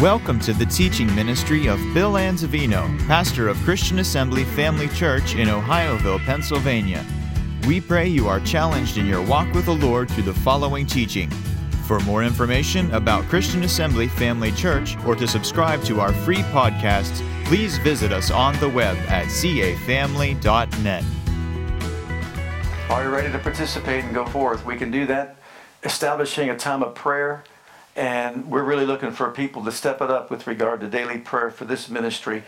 Welcome to the teaching ministry of Bill Anzavino, pastor of Christian Assembly Family Church in Ohioville, Pennsylvania. We pray you are challenged in your walk with the Lord through the following teaching. For more information about Christian Assembly Family Church or to subscribe to our free podcasts, please visit us on the web at cafamily.net. Are you ready to participate and go forth? We can do that establishing a time of prayer and we're really looking for people to step it up with regard to daily prayer for this ministry,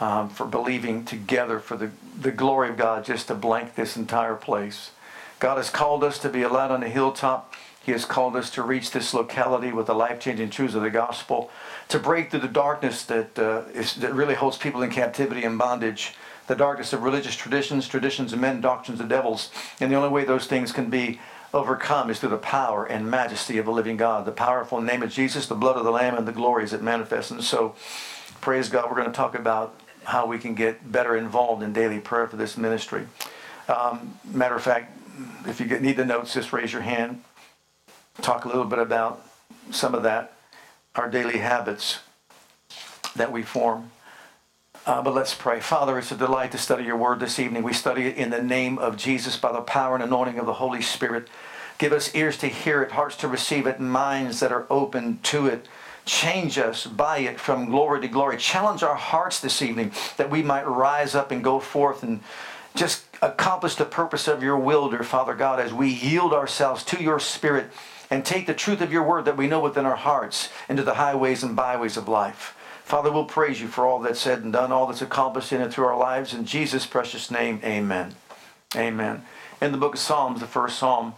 um, for believing together for the, the glory of God just to blank this entire place. God has called us to be a light on the hilltop. He has called us to reach this locality with the life changing truths of the gospel, to break through the darkness that, uh, is, that really holds people in captivity and bondage, the darkness of religious traditions, traditions of men, doctrines of devils. And the only way those things can be overcome is through the power and majesty of the living God, the powerful name of Jesus, the blood of the Lamb, and the glories that manifest. And so, praise God, we're going to talk about how we can get better involved in daily prayer for this ministry. Um, matter of fact, if you get, need the notes, just raise your hand. Talk a little bit about some of that, our daily habits that we form. Uh, but let's pray. Father, it's a delight to study your word this evening. We study it in the name of Jesus by the power and anointing of the Holy Spirit. Give us ears to hear it, hearts to receive it, minds that are open to it. Change us by it from glory to glory. Challenge our hearts this evening that we might rise up and go forth and just accomplish the purpose of your will, dear Father God, as we yield ourselves to your Spirit and take the truth of your word that we know within our hearts into the highways and byways of life. Father, we'll praise you for all that's said and done, all that's accomplished in and through our lives. In Jesus' precious name, amen. Amen. In the book of Psalms, the first psalm,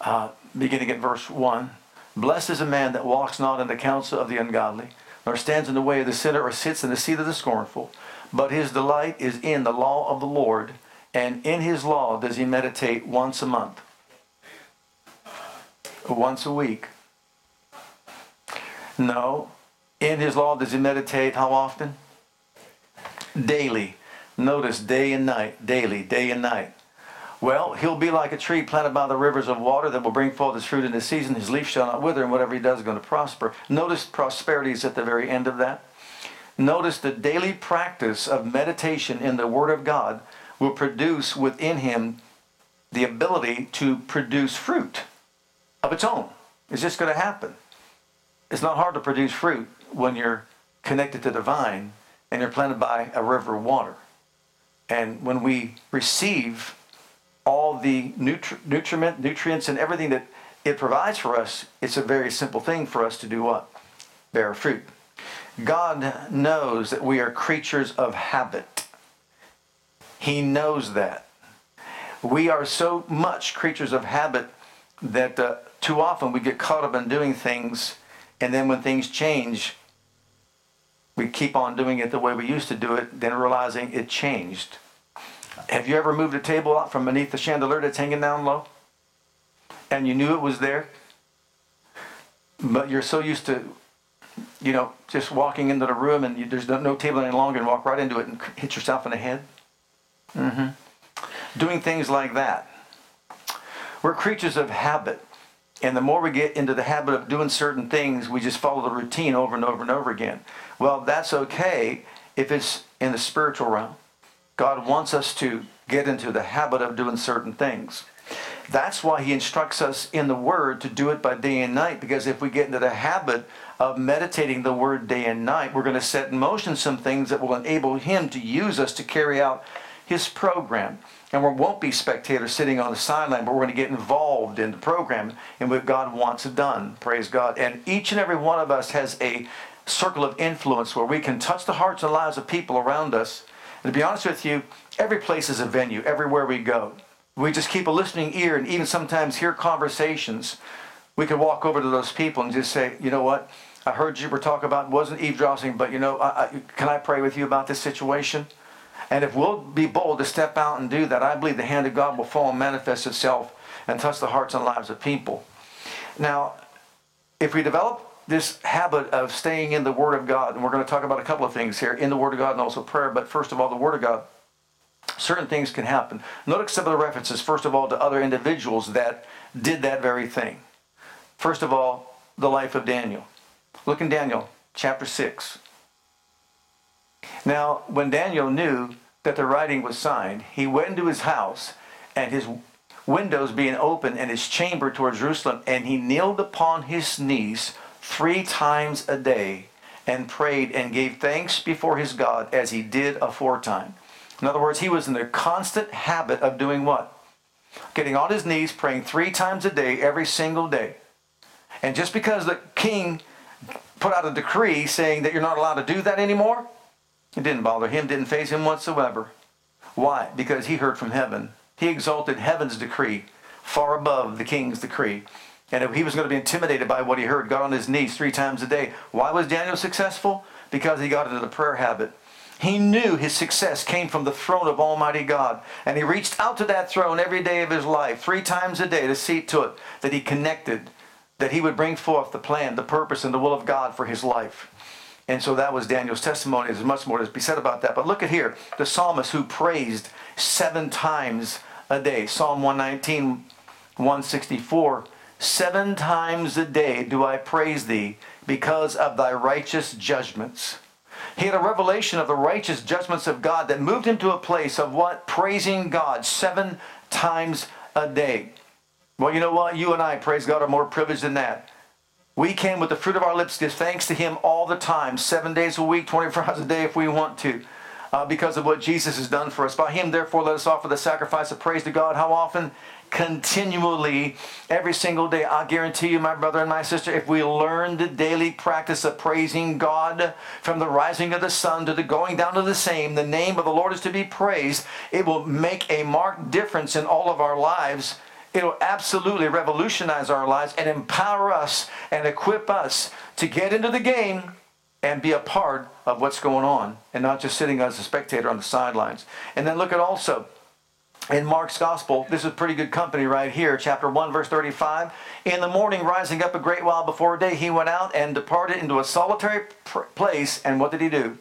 uh, beginning at verse 1 Blessed is a man that walks not in the counsel of the ungodly, nor stands in the way of the sinner, or sits in the seat of the scornful. But his delight is in the law of the Lord, and in his law does he meditate once a month, once a week. No, in his law does he meditate how often? Daily. Notice day and night, daily, day and night. Well, he'll be like a tree planted by the rivers of water that will bring forth his fruit in his season. His leaf shall not wither, and whatever he does is going to prosper. Notice prosperity is at the very end of that. Notice the daily practice of meditation in the Word of God will produce within him the ability to produce fruit of its own. It's just going to happen. It's not hard to produce fruit when you're connected to the vine and you're planted by a river of water. And when we receive all the nutri- nutriment, nutrients, and everything that it provides for us, it's a very simple thing for us to do what? Bear fruit. God knows that we are creatures of habit. He knows that. We are so much creatures of habit that uh, too often we get caught up in doing things, and then when things change, we keep on doing it the way we used to do it, then realizing it changed. Have you ever moved a table out from beneath the chandelier that's hanging down low? And you knew it was there? But you're so used to, you know, just walking into the room and you, there's no, no, table any longer and walk right into it and hit yourself in the head? Mm-hmm. Doing things like that. We're creatures of habit. And the more we get into the habit of doing certain things, we just follow the routine over and over and over again. Well, that's okay if it's in the spiritual realm. God wants us to get into the habit of doing certain things. That's why he instructs us in the word to do it by day and night because if we get into the habit of meditating the word day and night, we're going to set in motion some things that will enable him to use us to carry out his program. And we won't be spectators sitting on the sideline, but we're going to get involved in the program and what God wants done. Praise God. And each and every one of us has a circle of influence where we can touch the hearts and lives of people around us. And to be honest with you, every place is a venue, everywhere we go. We just keep a listening ear and even sometimes hear conversations. We could walk over to those people and just say, you know what? I heard you were talking about, wasn't eavesdropping, but you know, I, I, can I pray with you about this situation? And if we'll be bold to step out and do that, I believe the hand of God will fall and manifest itself and touch the hearts and lives of people. Now, if we develop this habit of staying in the Word of God, and we're going to talk about a couple of things here in the Word of God and also prayer, but first of all, the Word of God, certain things can happen. Notice some of the references, first of all, to other individuals that did that very thing. First of all, the life of Daniel. Look in Daniel chapter 6. Now, when Daniel knew that the writing was signed, he went into his house, and his windows being open, and his chamber towards Jerusalem, and he kneeled upon his knees three times a day, and prayed and gave thanks before his God as he did aforetime. In other words, he was in the constant habit of doing what? Getting on his knees, praying three times a day, every single day. And just because the king put out a decree saying that you're not allowed to do that anymore, it didn't bother him, didn't faze him whatsoever. Why? Because he heard from heaven. He exalted heaven's decree far above the king's decree. And if he was going to be intimidated by what he heard, got on his knees three times a day. Why was Daniel successful? Because he got into the prayer habit. He knew his success came from the throne of Almighty God. And he reached out to that throne every day of his life, three times a day, to see to it that he connected, that he would bring forth the plan, the purpose, and the will of God for his life. And so that was Daniel's testimony. There's much more to be said about that. But look at here the psalmist who praised seven times a day. Psalm 119, 164. Seven times a day do I praise thee because of thy righteous judgments. He had a revelation of the righteous judgments of God that moved him to a place of what? Praising God seven times a day. Well, you know what? You and I, praise God, are more privileged than that. We can, with the fruit of our lips, give thanks to Him all the time, seven days a week, 24 hours a day if we want to, uh, because of what Jesus has done for us. By Him, therefore, let us offer the sacrifice of praise to God. How often? Continually, every single day. I guarantee you, my brother and my sister, if we learn the daily practice of praising God from the rising of the sun to the going down of the same, the name of the Lord is to be praised, it will make a marked difference in all of our lives It'll absolutely revolutionize our lives and empower us and equip us to get into the game and be a part of what's going on and not just sitting as a spectator on the sidelines. And then look at also in Mark's gospel, this is pretty good company right here, chapter 1, verse 35. In the morning, rising up a great while before day, he went out and departed into a solitary place. And what did he do?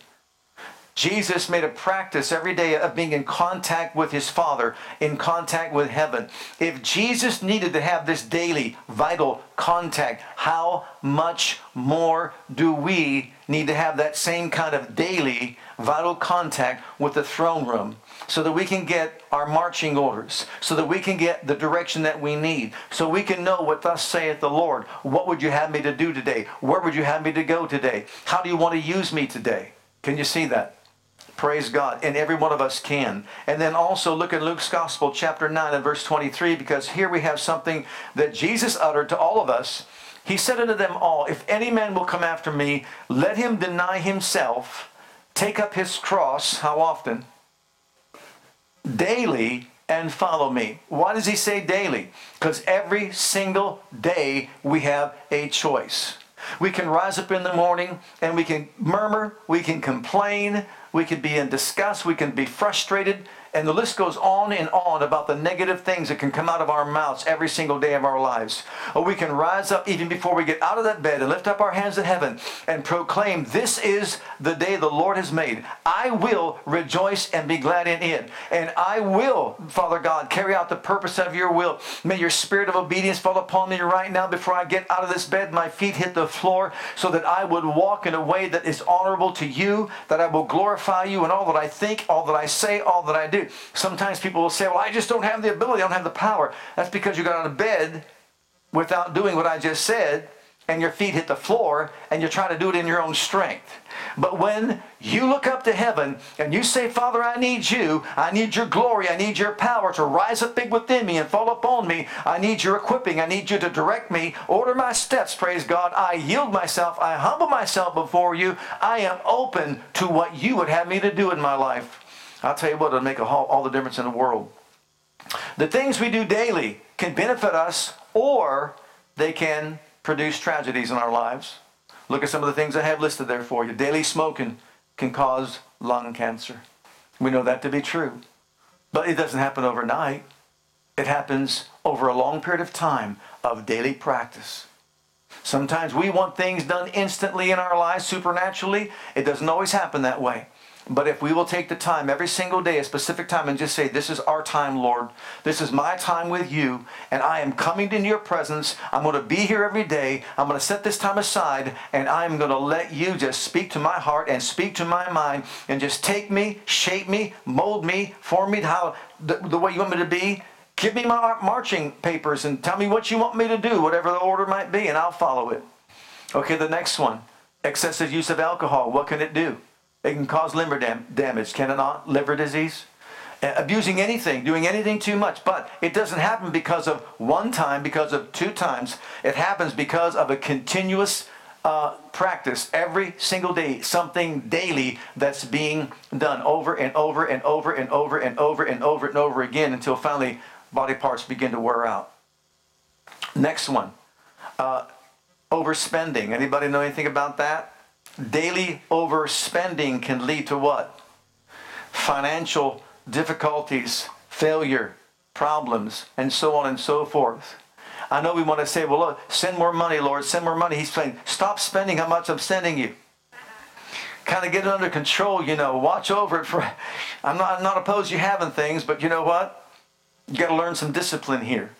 Jesus made a practice every day of being in contact with his Father, in contact with heaven. If Jesus needed to have this daily, vital contact, how much more do we need to have that same kind of daily, vital contact with the throne room? So that we can get our marching orders, so that we can get the direction that we need, so we can know what thus saith the Lord. What would you have me to do today? Where would you have me to go today? How do you want to use me today? Can you see that? Praise God. And every one of us can. And then also look at Luke's Gospel, chapter 9 and verse 23, because here we have something that Jesus uttered to all of us. He said unto them all, If any man will come after me, let him deny himself, take up his cross, how often? Daily, and follow me. Why does he say daily? Because every single day we have a choice. We can rise up in the morning and we can murmur, we can complain, we can be in disgust, we can be frustrated, and the list goes on and on about the negative things that can come out of our mouths every single day of our lives. Or we can rise up even before we get out of that bed and lift up our hands to heaven and proclaim, This is the day the Lord has made. I will rejoice and be glad in it. And I will, Father God, carry out the purpose of your will. May your spirit of obedience fall upon me right now before I get out of this bed, my feet hit the floor, so that I would walk in a way that is honorable to you, that I will glorify you in all that I think, all that I say, all that I do. Sometimes people will say, well, I just don't have the ability, I don't have the power. That's because you got out of bed without doing what I just said, and your feet hit the floor, and you're trying to do it in your own strength. But when you look up to heaven and you say, Father, I need you. I need your glory. I need your power to rise up big within me and fall upon me. I need your equipping. I need you to direct me. Order my steps, praise God. I yield myself. I humble myself before you. I am open to what you would have me to do in my life. I'll tell you what, it'll make all, all the difference in the world. The things we do daily can benefit us or they can produce tragedies in our lives. Look at some of the things I have listed there for you. Daily smoking can cause lung cancer. We know that to be true. But it doesn't happen overnight. It happens over a long period of time of daily practice. Sometimes we want things done instantly in our lives, supernaturally. It doesn't always happen that way. But if we will take the time every single day, a specific time, and just say, This is our time, Lord. This is my time with you, and I am coming into your presence. I'm going to be here every day. I'm going to set this time aside, and I'm going to let you just speak to my heart and speak to my mind, and just take me, shape me, mold me, form me how the, the way you want me to be. Give me my marching papers and tell me what you want me to do, whatever the order might be, and I'll follow it. Okay, the next one excessive use of alcohol. What can it do? It can cause liver dam- damage, can it not? Liver disease? Abusing anything, doing anything too much. But it doesn't happen because of one time, because of two times. It happens because of a continuous uh, practice every single day, something daily that's being done over and over and over and over and over and over and over again until finally body parts begin to wear out. Next one, uh, overspending. Anybody know anything about that? Daily overspending can lead to what? Financial difficulties, failure, problems, and so on and so forth. I know we want to say, well, look, send more money, Lord, send more money. He's saying, stop spending how much I'm sending you. Kind of get it under control, you know, watch over it for. I'm not, I'm not opposed to you having things, but you know what? You got to learn some discipline here.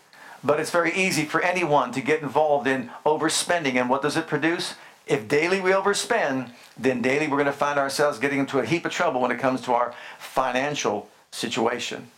But it's very easy for anyone to get involved in overspending. And what does it produce? If daily we overspend, then daily we're going to find ourselves getting into a heap of trouble when it comes to our financial situation.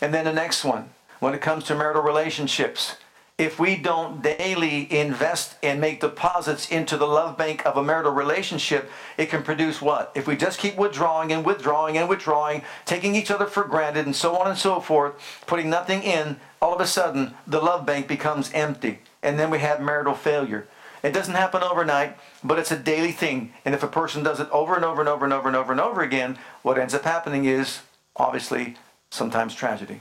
And then the next one, when it comes to marital relationships, if we don't daily invest and make deposits into the love bank of a marital relationship, it can produce what? If we just keep withdrawing and withdrawing and withdrawing, taking each other for granted and so on and so forth, putting nothing in, all of a sudden the love bank becomes empty. And then we have marital failure. It doesn't happen overnight, but it's a daily thing. And if a person does it over and over and over and over and over and over again, what ends up happening is obviously sometimes tragedy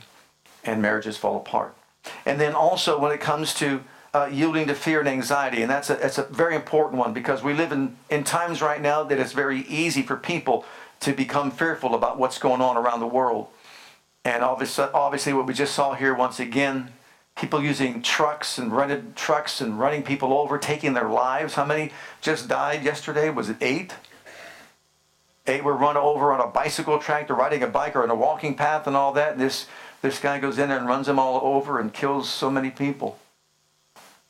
and marriages fall apart. And then also when it comes to uh, yielding to fear and anxiety, and that's a, that's a very important one because we live in, in times right now that it's very easy for people to become fearful about what's going on around the world. And obviously, obviously what we just saw here once again people using trucks and rented trucks and running people over, taking their lives. How many just died yesterday? Was it eight? Eight were run over on a bicycle track, they're riding a bike or on a walking path and all that. And this, this guy goes in there and runs them all over and kills so many people.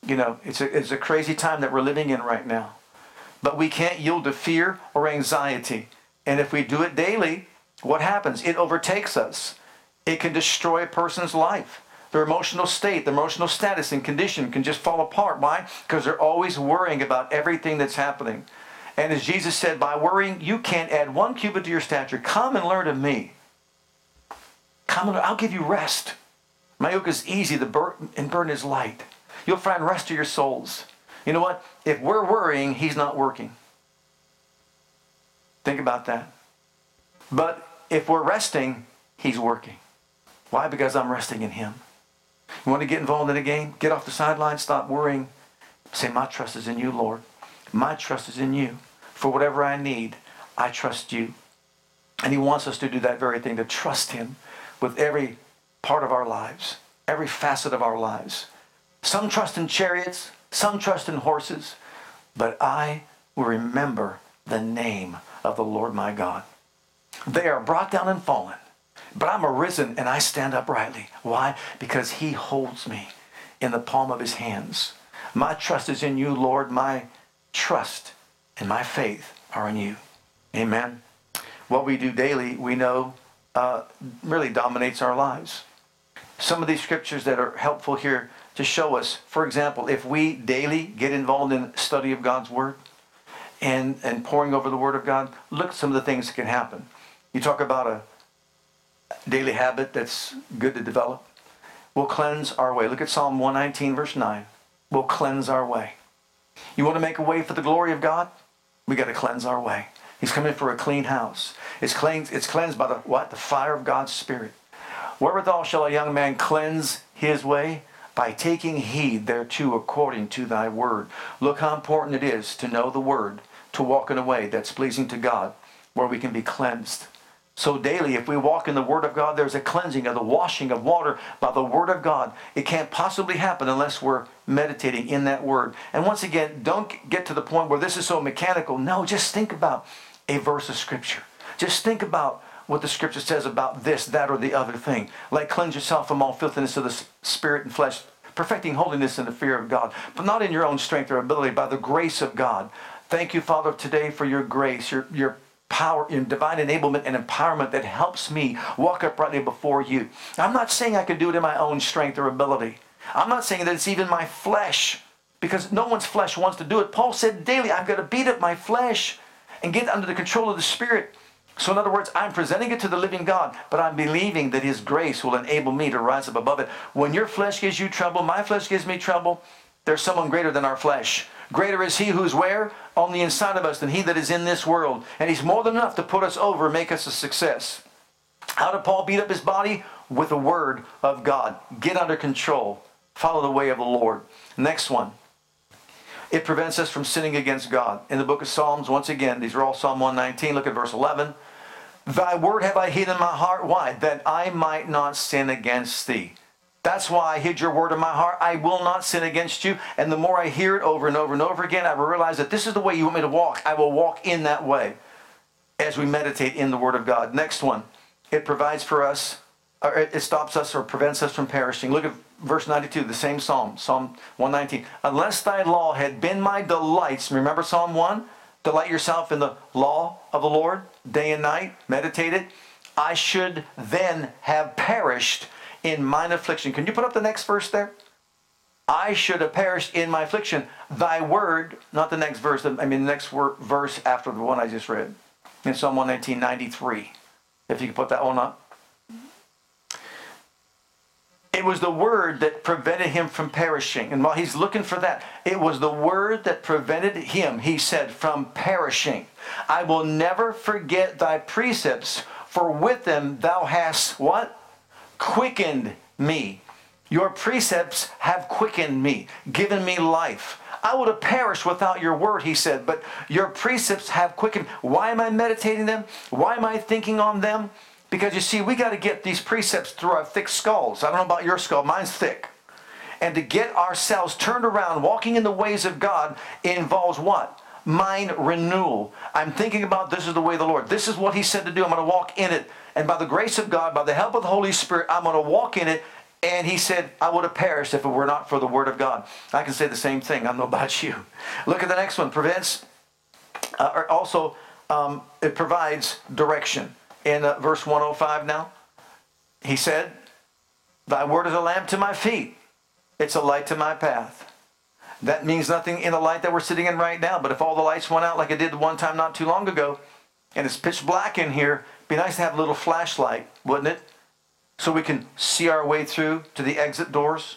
You know, it's a, it's a crazy time that we're living in right now. But we can't yield to fear or anxiety. And if we do it daily, what happens? It overtakes us. It can destroy a person's life. Their emotional state, their emotional status and condition can just fall apart. Why? Because they're always worrying about everything that's happening. And as Jesus said, by worrying, you can't add one cubit to your stature. Come and learn of me. Come and I'll give you rest. My yoke is easy, the burden and burden is light. You'll find rest to your souls. You know what? If we're worrying, he's not working. Think about that. But if we're resting, he's working. Why? Because I'm resting in him. You want to get involved in a game? Get off the sideline, stop worrying. Say, My trust is in you, Lord. My trust is in you. For whatever I need, I trust you. And He wants us to do that very thing, to trust Him with every part of our lives, every facet of our lives. Some trust in chariots, some trust in horses, but I will remember the name of the Lord my God. They are brought down and fallen but I'm arisen and I stand uprightly. Why? Because he holds me in the palm of his hands. My trust is in you, Lord. My trust and my faith are in you. Amen. What we do daily, we know, uh, really dominates our lives. Some of these scriptures that are helpful here to show us, for example, if we daily get involved in study of God's Word and, and pouring over the Word of God, look at some of the things that can happen. You talk about a daily habit that's good to develop We'll cleanse our way. Look at Psalm 119, verse 9. We'll cleanse our way. You want to make a way for the glory of God? We got to cleanse our way. He's coming for a clean house. It's cleansed, it's cleansed by the what? The fire of God's Spirit. Wherewithal shall a young man cleanse his way? By taking heed thereto according to thy word. Look how important it is to know the word, to walk in a way that's pleasing to God, where we can be cleansed. So daily, if we walk in the Word of God, there's a cleansing of the washing of water by the Word of God. It can't possibly happen unless we're meditating in that Word. And once again, don't get to the point where this is so mechanical. No, just think about a verse of Scripture. Just think about what the scripture says about this, that, or the other thing. Like cleanse yourself from all filthiness of the spirit and flesh, perfecting holiness in the fear of God, but not in your own strength or ability, by the grace of God. Thank you, Father, today for your grace, your, your power, your divine enablement and empowerment that helps me walk uprightly before you. I'm not saying I can do it in my own strength or ability. I'm not saying that it's even my flesh, because no one's flesh wants to do it. Paul said daily, I've got to beat up my flesh and get under the control of the Spirit. So, in other words, I'm presenting it to the living God, but I'm believing that His grace will enable me to rise up above it. When your flesh gives you trouble, my flesh gives me trouble, there's someone greater than our flesh. Greater is He who's where? On the inside of us than He that is in this world. And He's more than enough to put us over and make us a success. How did Paul beat up his body? With the Word of God. Get under control. Follow the way of the Lord. Next one. It prevents us from sinning against God. In the book of Psalms, once again, these are all Psalm 119. Look at verse 11. Thy word have I hid in my heart. Why? That I might not sin against thee. That's why I hid your word in my heart. I will not sin against you. And the more I hear it over and over and over again, I will realize that this is the way you want me to walk. I will walk in that way as we meditate in the word of God. Next one. It provides for us, or it stops us or prevents us from perishing. Look at verse 92, the same psalm, Psalm 119. Unless thy law had been my delights, remember Psalm 1? Delight yourself in the law of the Lord day and night, meditate it. I should then have perished in mine affliction. Can you put up the next verse there? I should have perished in my affliction. Thy word, not the next verse, I mean the next word, verse after the one I just read in Psalm 119, 93. If you could put that one up. It was the word that prevented him from perishing. And while he's looking for that, it was the word that prevented him, he said, from perishing. I will never forget thy precepts, for with them thou hast what? Quickened me. Your precepts have quickened me, given me life. I would have perished without your word, he said, but your precepts have quickened. Why am I meditating them? Why am I thinking on them? Because you see, we got to get these precepts through our thick skulls. I don't know about your skull, mine's thick. And to get ourselves turned around, walking in the ways of God, involves what? Mind renewal. I'm thinking about this is the way of the Lord. This is what He said to do. I'm going to walk in it. And by the grace of God, by the help of the Holy Spirit, I'm going to walk in it. And he said, I would have perished if it were not for the word of God. I can say the same thing. I don't know about you. Look at the next one. Prevents, uh, also, um, it provides direction in uh, verse 105 now. He said, Thy word is a lamp to my feet, it's a light to my path. That means nothing in the light that we're sitting in right now, but if all the lights went out like it did one time not too long ago, and it's pitch black in here, be nice to have a little flashlight, wouldn't it? So we can see our way through to the exit doors.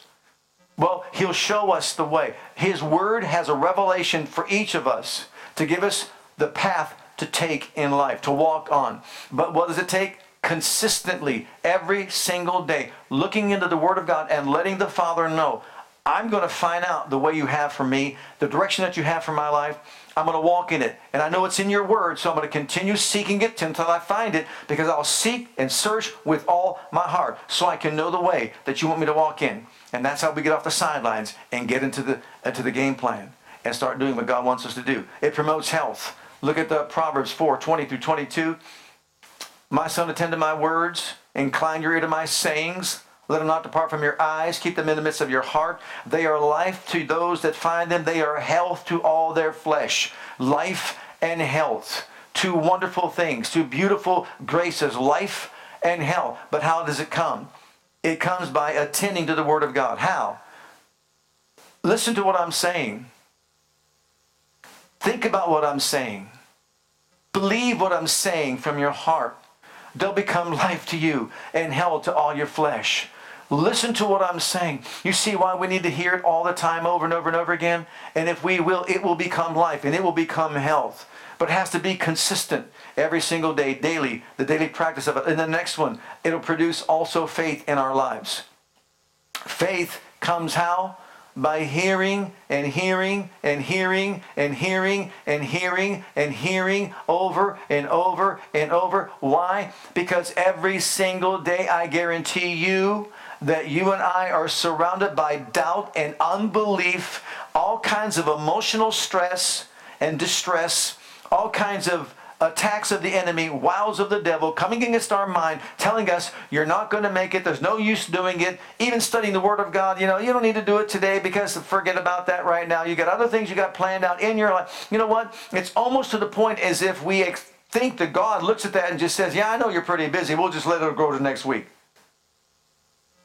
Well, he'll show us the way. His word has a revelation for each of us to give us the path to take in life, to walk on. But what does it take? Consistently, every single day, looking into the Word of God and letting the Father know, I'm going to find out the way you have for me, the direction that you have for my life. I'm going to walk in it. And I know it's in your word, so I'm going to continue seeking it until I find it because I'll seek and search with all my heart so I can know the way that you want me to walk in. And that's how we get off the sidelines and get into the, into the game plan and start doing what God wants us to do. It promotes health. Look at the Proverbs 4 20 through 22. My son, attend to my words, incline your ear to my sayings. Let them not depart from your eyes. Keep them in the midst of your heart. They are life to those that find them. They are health to all their flesh. Life and health. Two wonderful things, two beautiful graces, life and health. But how does it come? It comes by attending to the Word of God. How? Listen to what I'm saying. Think about what I'm saying. Believe what I'm saying from your heart. They'll become life to you and hell to all your flesh. Listen to what I'm saying. You see why we need to hear it all the time over and over and over again? And if we will, it will become life and it will become health. But it has to be consistent every single day, daily, the daily practice of it. And the next one, it'll produce also faith in our lives. Faith comes how? by hearing and hearing and hearing and hearing and hearing and hearing over and over and over. Why? Because every single day I guarantee you that you and I are surrounded by doubt and unbelief, all kinds of emotional stress and distress, all kinds of attacks of the enemy, wiles of the devil coming against our mind, telling us you're not going to make it, there's no use doing it, even studying the Word of God, you know, you don't need to do it today because forget about that right now. You got other things you got planned out in your life. You know what? It's almost to the point as if we think that God looks at that and just says, Yeah, I know you're pretty busy. We'll just let it grow to next week.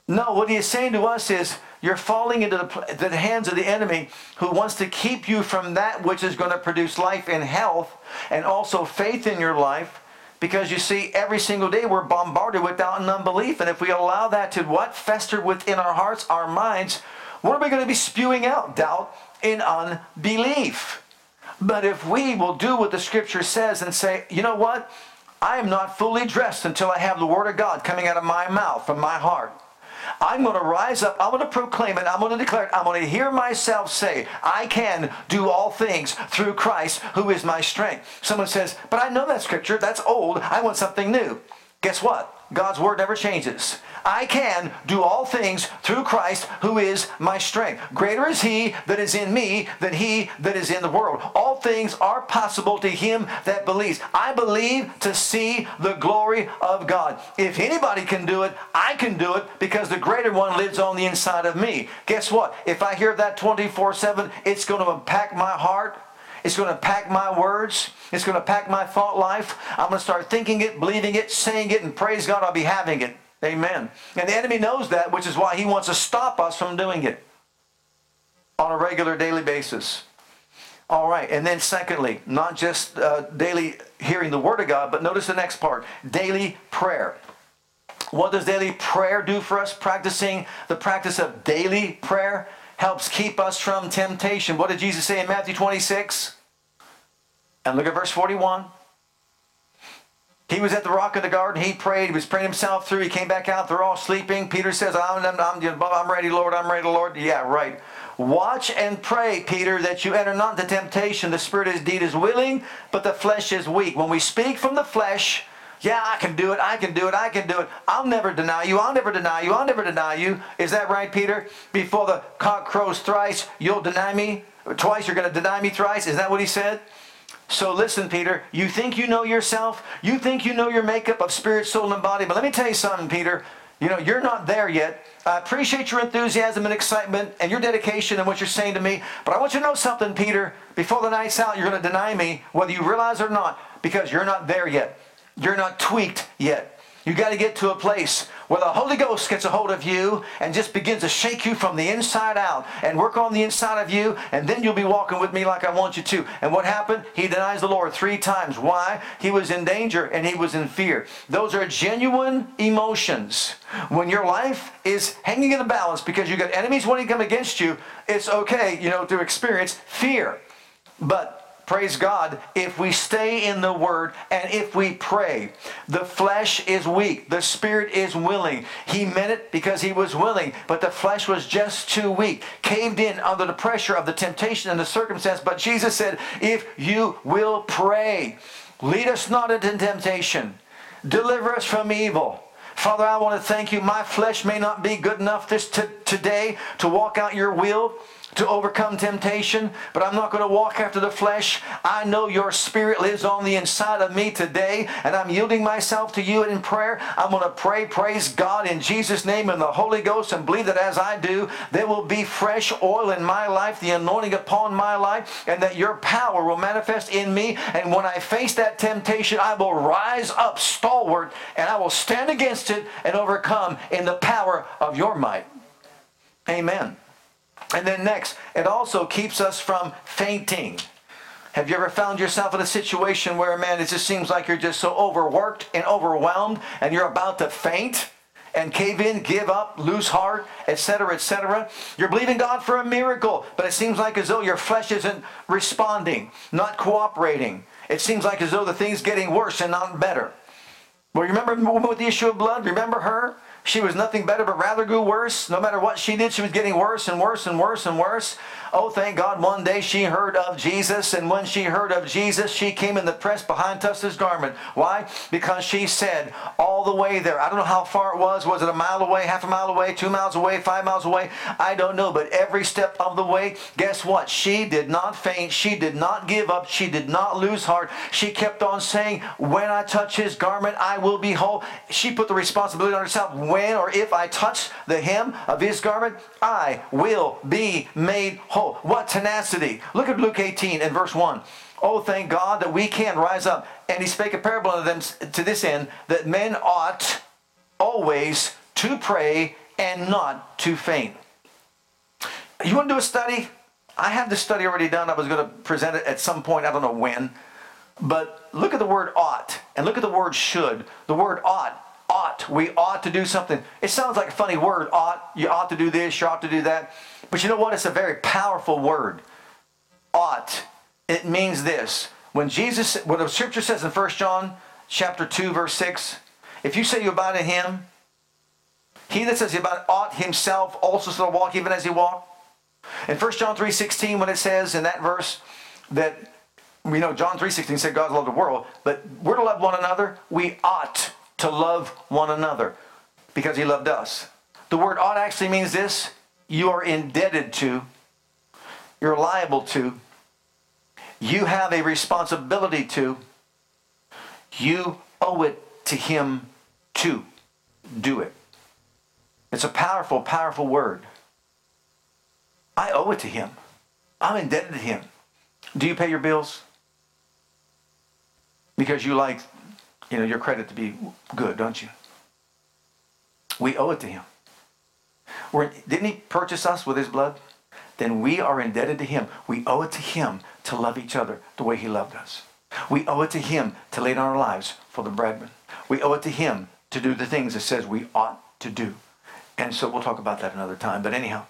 No, what he is saying to us is you're falling into the, the, hands of the enemy who wants to keep you from that which is going to produce life and health and also faith in your life. Because you see, every single day we're bombarded with doubt and unbelief. And if we allow that to what? Fester within our hearts, our minds, what are we going to be spewing out? Doubt and unbelief. But if we will do what the scripture says and say, you know what? I am not fully dressed until I have the word of God coming out of my mouth, from my heart. I'm going to rise up. I'm going to proclaim it. I'm going to declare it. I'm going to hear myself say, I can do all things through Christ who is my strength. Someone says, but I know that scripture. That's old. I want something new. Guess what? God's word never changes. I can do all things through Christ who is my strength. Greater is he that is in me than he that is in the world. All things are possible to him that believes. I believe to see the glory of God. If anybody can do it, I can do it because the greater one lives on the inside of me. Guess what? If I hear that 24 7, it's going to impact my heart. It's going to pack my words. It's going to pack my thought life. I'm going to start thinking it, believing it, saying it, and praise God, I'll be having it. Amen. And the enemy knows that, which is why he wants to stop us from doing it on a regular daily basis. All right. And then, secondly, not just uh, daily hearing the Word of God, but notice the next part daily prayer. What does daily prayer do for us? Practicing the practice of daily prayer helps keep us from temptation. What did Jesus say in Matthew 26? And look at verse 41. He was at the rock of the garden. He prayed. He was praying himself through. He came back out. They're all sleeping. Peter says, I'm, I'm, I'm, I'm ready, Lord. I'm ready, Lord. Yeah, right. Watch and pray, Peter, that you enter not into temptation. The spirit indeed is willing, but the flesh is weak. When we speak from the flesh, yeah, I can do it. I can do it. I can do it. I'll never deny you. I'll never deny you. I'll never deny you. Is that right, Peter? Before the cock crows thrice, you'll deny me. Twice, you're going to deny me thrice. Is that what he said? So listen, Peter, you think you know yourself? You think you know your makeup of spirit, soul, and body. But let me tell you something, Peter. You know, you're not there yet. I appreciate your enthusiasm and excitement and your dedication and what you're saying to me. But I want you to know something, Peter. Before the night's out, you're going to deny me, whether you realize it or not, because you're not there yet. You're not tweaked yet. You got to get to a place where the Holy Ghost gets a hold of you and just begins to shake you from the inside out and work on the inside of you, and then you'll be walking with me like I want you to. And what happened? He denies the Lord three times. Why? He was in danger and he was in fear. Those are genuine emotions. When your life is hanging in the balance because you've got enemies wanting to come against you, it's okay, you know, to experience fear. But praise God, if we stay in the Word and if we pray. The flesh is weak, the spirit is willing. He meant it because he was willing, but the flesh was just too weak, caved in under the pressure of the temptation and the circumstance. But Jesus said, If you will pray, lead us not into temptation, deliver us from evil. Father, I want to thank you. My flesh may not be good enough this t- today to walk out your will to overcome temptation, but I'm not going to walk after the flesh. I know your spirit lives on the inside of me today, and I'm yielding myself to you in prayer. I'm going to pray, praise God in Jesus' name and the Holy Ghost, and believe that as I do, there will be fresh oil in my life, the anointing upon my life, and that your power will manifest in me. And when I face that temptation, I will rise up stalwart and I will stand against it and overcome in the power of your might. Amen. And then next, it also keeps us from fainting. Have you ever found yourself in a situation where, man, it just seems like you're just so overworked and overwhelmed and you're about to faint and cave in, give up, lose heart, etc., etc.? You're believing God for a miracle, but it seems like as though your flesh isn't responding, not cooperating. It seems like as though the thing's getting worse and not better. Well, you remember with the issue of blood? Remember her? She was nothing better, but rather grew worse. No matter what she did, she was getting worse and worse and worse and worse. Oh, thank God, one day she heard of Jesus, and when she heard of Jesus, she came in the press behind Tuster's garment. Why? Because she said, all the way there, I don't know how far it was. Was it a mile away, half a mile away, two miles away, five miles away? I don't know, but every step of the way, guess what? She did not faint. She did not give up. She did not lose heart. She kept on saying, When I touch his garment, I will be whole. She put the responsibility on herself. When or if I touch the hem of his garment, I will be made whole. Oh, what tenacity. Look at Luke 18 and verse 1. Oh, thank God that we can rise up. And he spake a parable unto them to this end, that men ought always to pray and not to faint. You want to do a study? I have the study already done. I was going to present it at some point. I don't know when. But look at the word ought and look at the word should. The word ought ought. We ought to do something. It sounds like a funny word, ought. You ought to do this, you ought to do that. But you know what? It's a very powerful word. Ought. It means this. When Jesus, what the scripture says in 1 John chapter 2, verse 6, if you say you abide in him, he that says he abide ought himself also shall walk even as he walked. In 1 John 3.16, when it says in that verse that, we know John 3.16 said God loved the world, but we're to love one another, we ought to love one another because he loved us. The word ought actually means this you are indebted to, you're liable to, you have a responsibility to, you owe it to him to do it. It's a powerful, powerful word. I owe it to him. I'm indebted to him. Do you pay your bills? Because you like, you know, your credit to be good, don't you? We owe it to him. We're, didn't he purchase us with his blood? Then we are indebted to him. We owe it to him to love each other the way he loved us. We owe it to him to lay down our lives for the brethren. We owe it to him to do the things it says we ought to do. And so we'll talk about that another time. But anyhow,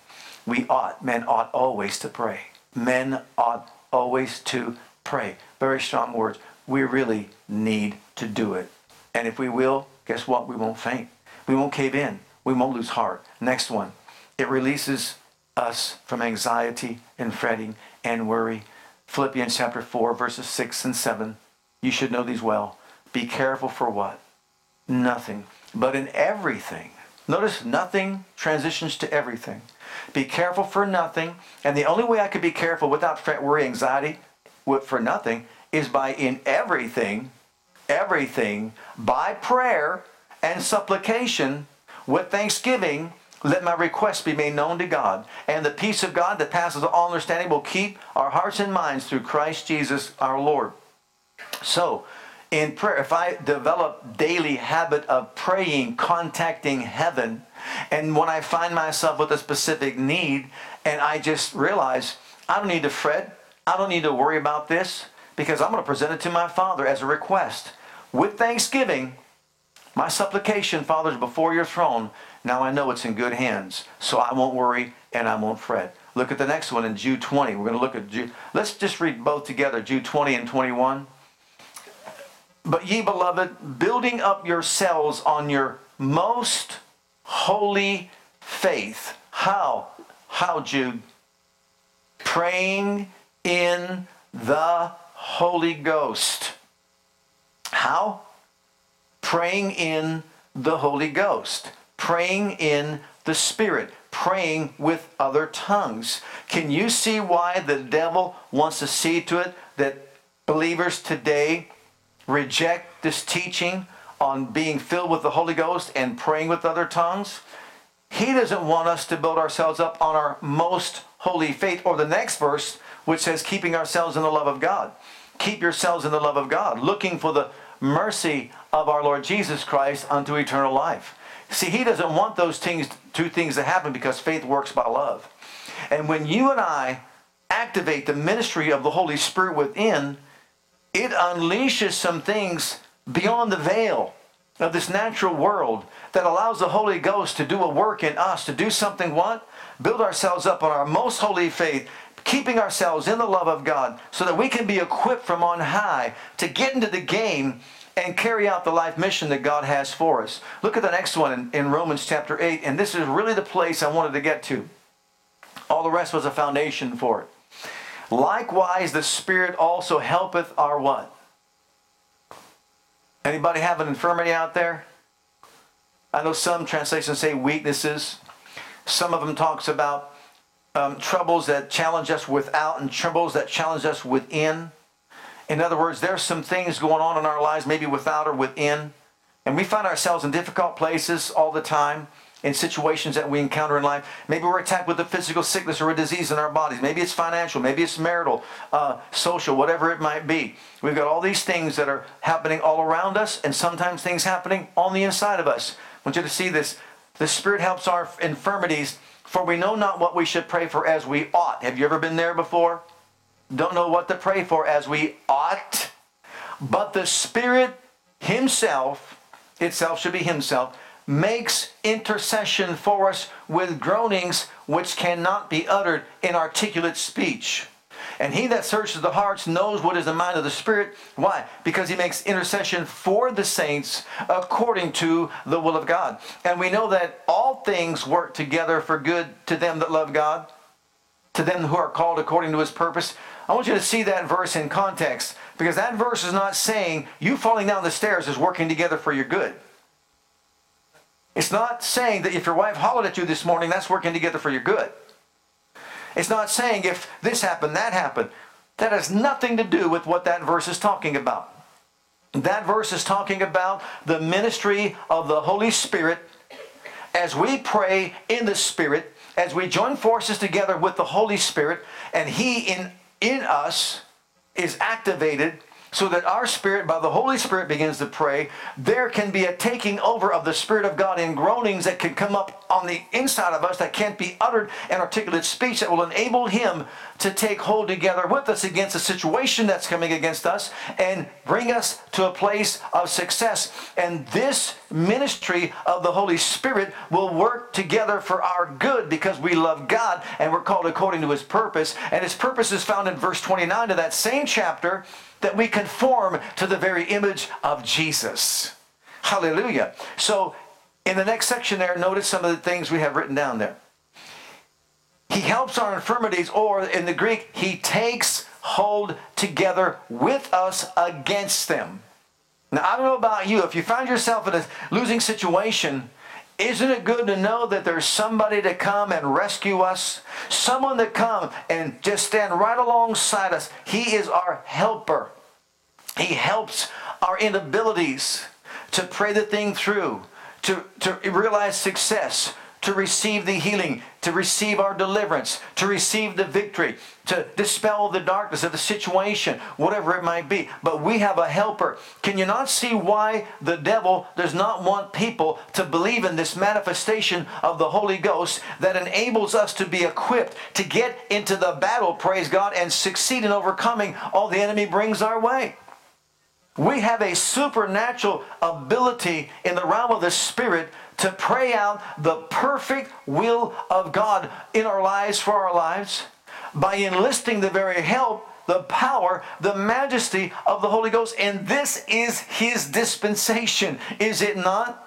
we ought, men ought always to pray. Men ought always to pray. Very strong words. We really need to do it. And if we will, guess what? We won't faint. We won't cave in we won't lose heart. Next one, it releases us from anxiety and fretting and worry. Philippians chapter 4, verses 6 and 7. You should know these well. Be careful for what? Nothing. But in everything. Notice nothing transitions to everything. Be careful for nothing. And the only way I could be careful without fret, worry, anxiety for nothing is by in everything, everything, by prayer and supplication with thanksgiving, let my requests be made known to God. And the peace of God that passes all understanding will keep our hearts and minds through Christ Jesus our Lord. So, in prayer, if I develop daily habit of praying, contacting heaven, and when I find myself with a specific need, and I just realize I don't need to fret, I don't need to worry about this, because I'm going to present it to my Father as a request. With thanksgiving, my supplication, Father, is before your throne. Now I know it's in good hands, so I won't worry and I won't fret. Look at the next one in Jude 20. We're going to look at Jude. Let's just read both together, Jude 20 and 21. But ye beloved, building up yourselves on your most holy faith. How? How, Jude? Praying in the Holy Ghost. How? Praying in the Holy Ghost, praying in the Spirit, praying with other tongues. Can you see why the devil wants to see to it that believers today reject this teaching on being filled with the Holy Ghost and praying with other tongues? He doesn't want us to build ourselves up on our most holy faith, or the next verse, which says, keeping ourselves in the love of God. Keep yourselves in the love of God, looking for the mercy of our Lord Jesus Christ unto eternal life. See, he doesn't want those things, two things to happen because faith works by love. And when you and I activate the ministry of the Holy Spirit within, it unleashes some things beyond the veil of this natural world that allows the Holy Ghost to do a work in us, to do something what? Build ourselves up on our most holy faith, keeping ourselves in the love of God so that we can be equipped from on high to get into the game and carry out the life mission that God has for us. Look at the next one in, in Romans chapter 8, and this is really the place I wanted to get to. All the rest was a foundation for it. Likewise, the Spirit also helpeth our what? Anybody have an infirmity out there? I know some translations say weaknesses. Some of them talks about um, troubles that challenge us without and troubles that challenge us within. In other words, there's some things going on in our lives, maybe without or within, and we find ourselves in difficult places all the time in situations that we encounter in life. Maybe we're attacked with a physical sickness or a disease in our bodies. Maybe it's financial. Maybe it's marital, uh, social, whatever it might be. We've got all these things that are happening all around us, and sometimes things happening on the inside of us. I want you to see this. The Spirit helps our infirmities, for we know not what we should pray for as we ought. Have you ever been there before? Don't know what to pray for as we ought. But the Spirit Himself, itself should be Himself, makes intercession for us with groanings which cannot be uttered in articulate speech. And he that searches the hearts knows what is the mind of the Spirit. Why? Because he makes intercession for the saints according to the will of God. And we know that all things work together for good to them that love God, to them who are called according to his purpose. I want you to see that verse in context because that verse is not saying you falling down the stairs is working together for your good. It's not saying that if your wife hollered at you this morning, that's working together for your good. It's not saying if this happened, that happened. That has nothing to do with what that verse is talking about. That verse is talking about the ministry of the Holy Spirit as we pray in the Spirit, as we join forces together with the Holy Spirit, and He in, in us is activated so that our spirit, by the Holy Spirit, begins to pray, there can be a taking over of the Spirit of God in groanings that can come up on the inside of us that can't be uttered in articulate speech that will enable Him to take hold together with us against a situation that's coming against us and bring us to a place of success. And this ministry of the Holy Spirit will work together for our good because we love God and we're called according to His purpose. And His purpose is found in verse 29 of that same chapter that we conform to the very image of Jesus. Hallelujah. So, in the next section there, notice some of the things we have written down there. He helps our infirmities, or in the Greek, he takes hold together with us against them. Now, I don't know about you. If you find yourself in a losing situation, isn't it good to know that there's somebody to come and rescue us? Someone to come and just stand right alongside us. He is our helper. He helps our inabilities to pray the thing through, to, to realize success, to receive the healing, to receive our deliverance, to receive the victory, to dispel the darkness of the situation, whatever it might be. But we have a helper. Can you not see why the devil does not want people to believe in this manifestation of the Holy Ghost that enables us to be equipped to get into the battle, praise God, and succeed in overcoming all the enemy brings our way? We have a supernatural ability in the realm of the Spirit to pray out the perfect will of God in our lives for our lives by enlisting the very help, the power, the majesty of the Holy Ghost. And this is His dispensation, is it not?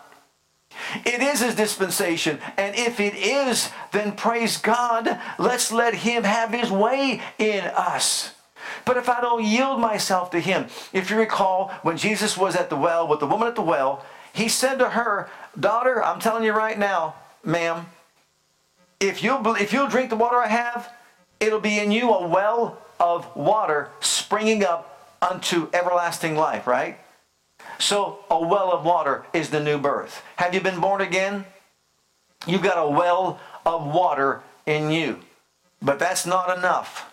It is His dispensation. And if it is, then praise God. Let's let Him have His way in us. But if I don't yield myself to Him, if you recall when Jesus was at the well with the woman at the well, He said to her, Daughter, I'm telling you right now, ma'am, if you'll, if you'll drink the water I have, it'll be in you a well of water springing up unto everlasting life, right? So, a well of water is the new birth. Have you been born again? You've got a well of water in you. But that's not enough.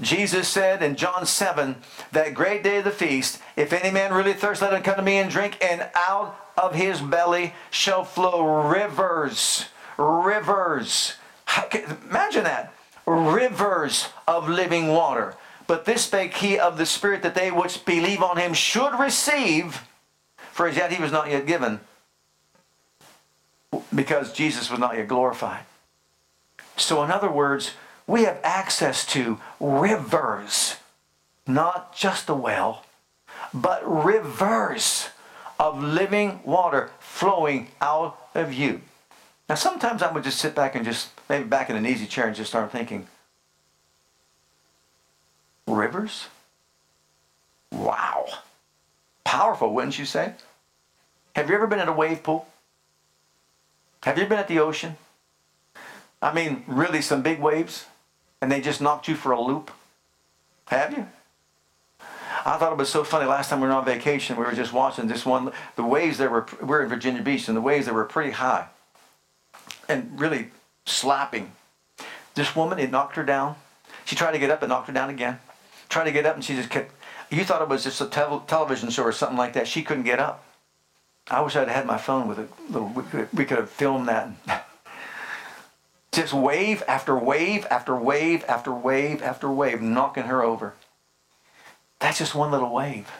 Jesus said in John 7, that great day of the feast, if any man really thirst, let him come to me and drink, and out of his belly shall flow rivers, rivers. Imagine that. Rivers of living water. But this spake he of the Spirit that they which believe on him should receive, for as yet he was not yet given, because Jesus was not yet glorified. So, in other words, we have access to rivers, not just a well, but rivers of living water flowing out of you. Now, sometimes I would just sit back and just, maybe back in an easy chair and just start thinking, rivers? Wow. Powerful, wouldn't you say? Have you ever been at a wave pool? Have you been at the ocean? I mean, really, some big waves, and they just knocked you for a loop? Have you? I thought it was so funny. Last time we were on vacation, we were just watching this one. The waves that were, we are in Virginia Beach, and the waves that were pretty high and really slapping. This woman, it knocked her down. She tried to get up, and knocked her down again. Tried to get up, and she just kept. You thought it was just a television show or something like that. She couldn't get up. I wish I'd had my phone with a little. We could have filmed that. just wave after wave after wave after wave after wave, knocking her over. That's just one little wave.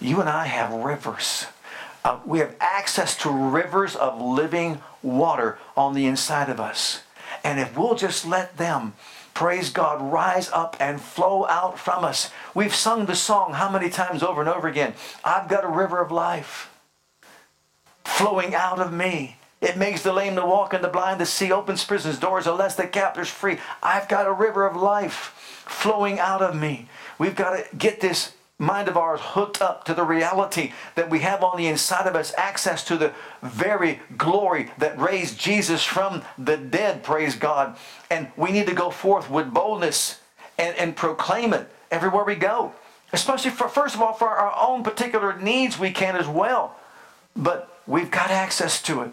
You and I have rivers. Uh, we have access to rivers of living water on the inside of us. And if we'll just let them, praise God, rise up and flow out from us. We've sung the song how many times over and over again? I've got a river of life flowing out of me. It makes the lame to walk and the blind to see, opens prison's doors, and lets the captors free. I've got a river of life flowing out of me. We've got to get this mind of ours hooked up to the reality that we have on the inside of us access to the very glory that raised Jesus from the dead, praise God. And we need to go forth with boldness and, and proclaim it everywhere we go. Especially for, first of all, for our own particular needs, we can as well. But we've got access to it.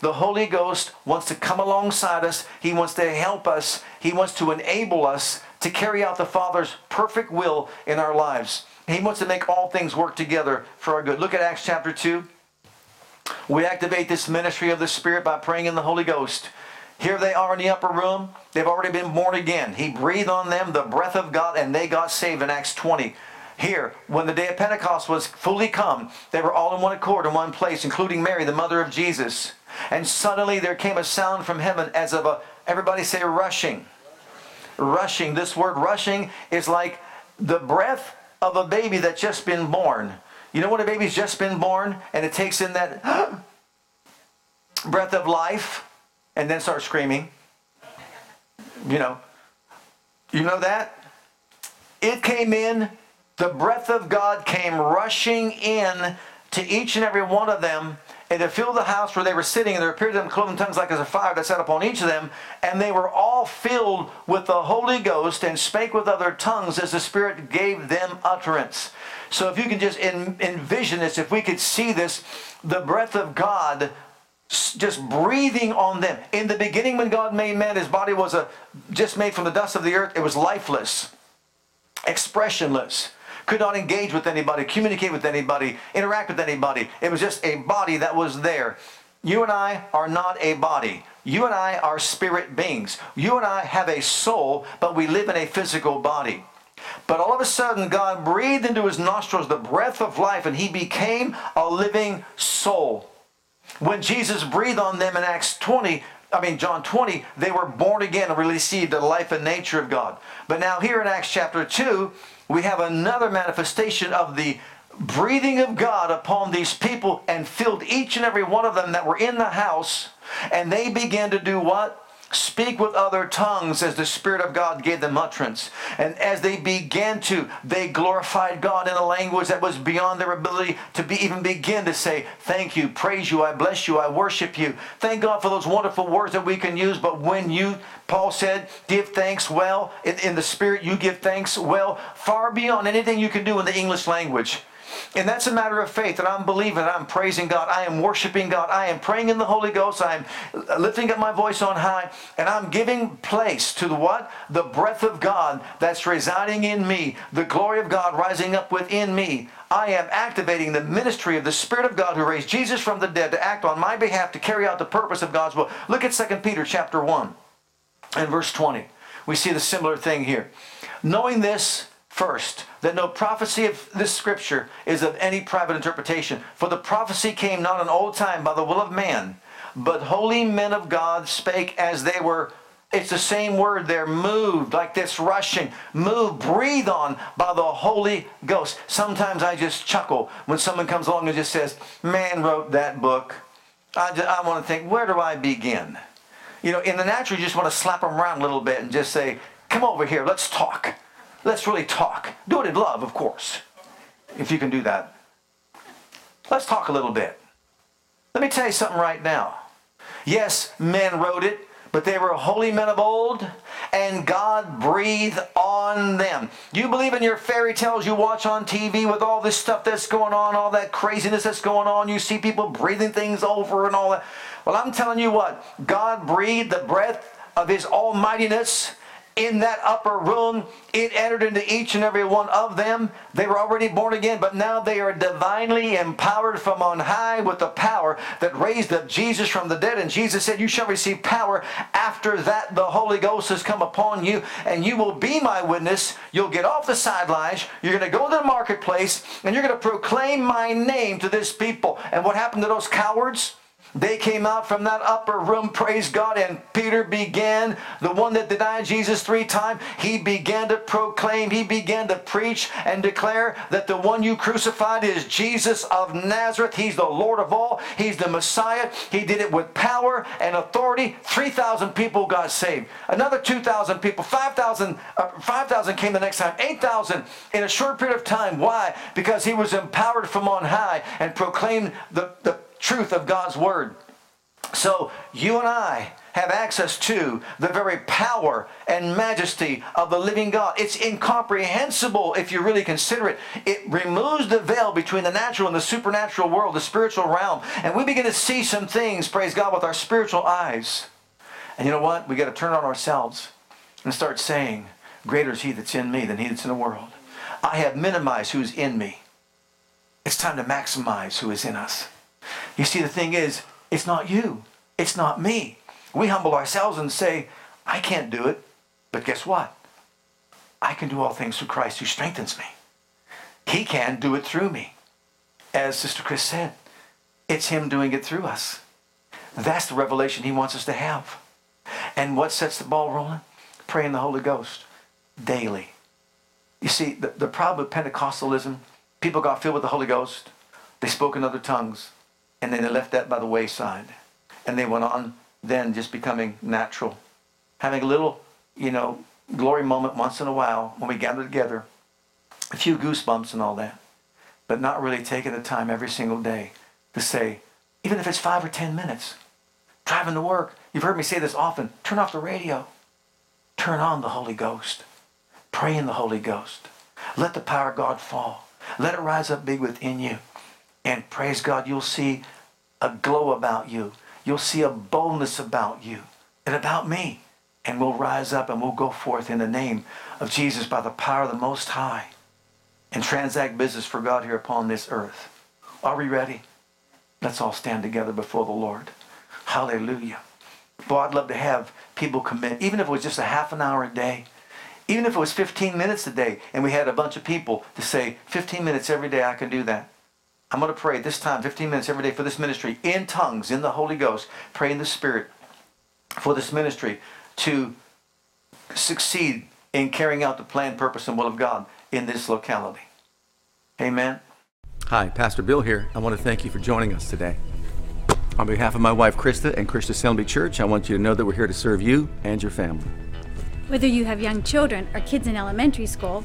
The Holy Ghost wants to come alongside us. He wants to help us. He wants to enable us to carry out the Father's perfect will in our lives. He wants to make all things work together for our good. Look at Acts chapter 2. We activate this ministry of the Spirit by praying in the Holy Ghost. Here they are in the upper room. They've already been born again. He breathed on them the breath of God and they got saved in Acts 20. Here, when the day of Pentecost was fully come, they were all in one accord in one place, including Mary, the mother of Jesus. And suddenly there came a sound from heaven as of a, everybody say, rushing. Rushing. This word rushing is like the breath of a baby that's just been born. You know when a baby's just been born and it takes in that breath of life and then starts screaming? You know, you know that? It came in, the breath of God came rushing in to each and every one of them and to fill the house where they were sitting, and there appeared to them cloven tongues like as a fire that sat upon each of them, and they were all filled with the Holy Ghost and spake with other tongues as the Spirit gave them utterance. So if you can just envision this, if we could see this, the breath of God just breathing on them. In the beginning, when God made man, his body was a, just made from the dust of the earth. It was lifeless, expressionless could not engage with anybody, communicate with anybody, interact with anybody. It was just a body that was there. You and I are not a body. You and I are spirit beings. You and I have a soul, but we live in a physical body. But all of a sudden, God breathed into his nostrils the breath of life, and he became a living soul. When Jesus breathed on them in Acts 20, I mean, John 20, they were born again and received the life and nature of God. But now, here in Acts chapter 2, we have another manifestation of the breathing of God upon these people and filled each and every one of them that were in the house. And they began to do what? Speak with other tongues as the Spirit of God gave them utterance. And as they began to, they glorified God in a language that was beyond their ability to be, even begin to say, Thank you, praise you, I bless you, I worship you. Thank God for those wonderful words that we can use. But when you, Paul said, give thanks well, in, in the Spirit, you give thanks well, far beyond anything you can do in the English language. And that's a matter of faith that I'm believing, I'm praising God, I am worshiping God, I am praying in the Holy Ghost, I am lifting up my voice on high, and I'm giving place to the what? The breath of God that's residing in me, the glory of God rising up within me. I am activating the ministry of the Spirit of God who raised Jesus from the dead to act on my behalf to carry out the purpose of God's will. Look at 2 Peter chapter 1 and verse 20. We see the similar thing here. Knowing this, first that no prophecy of this scripture is of any private interpretation for the prophecy came not in old time by the will of man but holy men of god spake as they were It's the same word there, moved, like this rushing. moved, breathe on by the Holy Ghost. Sometimes I just chuckle when someone comes along and just says, Man wrote that book. I, just, I want to think, where do I begin? You know, in the natural, you just want to slap them around a little bit and just say, Come over here, let's talk. Let's really talk. Do it in love, of course, if you can do that. Let's talk a little bit. Let me tell you something right now. Yes, men wrote it, but they were holy men of old, and God breathed on them. You believe in your fairy tales you watch on TV with all this stuff that's going on, all that craziness that's going on. You see people breathing things over and all that. Well, I'm telling you what, God breathed the breath of His almightiness in that upper room. It entered into each and every one of them. They were already born again, but now they are divinely empowered from on high with the power that raised up Jesus from the dead. And Jesus said, You shall receive power. After that, the Holy Ghost has come upon you, and you will be my witness. You'll get off the sidelines. You're going to go to the marketplace, and you're going to proclaim my name to this people. And what happened to those cowards? They came out from that upper room, praise God, and Peter began, the one that denied Jesus three times, he began to proclaim, he began to preach and declare that the one you crucified is Jesus of Nazareth. He's the Lord of all, he's the Messiah. He did it with power and authority. 3,000 people got saved. Another 2,000 people, 5,000 uh, 5,000 came the next time, 8,000 in a short period of time. Why? Because he was empowered from on high and proclaimed the, the truth of God's Word. So you and I have access to the very power and majesty of the living God. It's incomprehensible if you really consider it. It removes the veil between the natural and the supernatural world, the spiritual realm. And we begin to see some things, praise God, with our spiritual eyes. And you know what? We got to turn on ourselves and start saying, Greater is He that's in me than He that's in the world. I have minimized who's in me. It's time to maximize who is in us. You see, the thing is, it's not you. It's not me. We humble ourselves and say, I can't do it. But guess what? I can do all things through Christ who strengthens me. He can do it through me. As Sister Chris said, it's Him doing it through us. That's the revelation He wants us to have. And what sets the ball rolling? Praying the Holy Ghost daily. You see, the, the problem with Pentecostalism, people got filled with the Holy Ghost. They spoke in other tongues. And then they left that by the wayside. And they went on then just becoming natural. Having a little, you know, glory moment once in a while when we gather together. A few goosebumps and all that. But not really taking the time every single day to say, even if it's five or ten minutes, driving to work. You've heard me say this often. Turn off the radio. Turn on the Holy Ghost. Pray in the Holy Ghost. Let the power of God fall. Let it rise up big within you. And praise God, you'll see a glow about you. You'll see a boldness about you and about me. And we'll rise up and we'll go forth in the name of Jesus by the power of the Most High and transact business for God here upon this earth. Are we ready? Let's all stand together before the Lord. Hallelujah. Boy, I'd love to have people commit, even if it was just a half an hour a day, even if it was 15 minutes a day, and we had a bunch of people to say, 15 minutes every day, I can do that. I'm going to pray this time, 15 minutes every day for this ministry in tongues, in the Holy Ghost. Pray in the Spirit for this ministry to succeed in carrying out the plan, purpose, and will of God in this locality. Amen. Hi, Pastor Bill here. I want to thank you for joining us today. On behalf of my wife Krista and Christian Assembly Church, I want you to know that we're here to serve you and your family. Whether you have young children or kids in elementary school,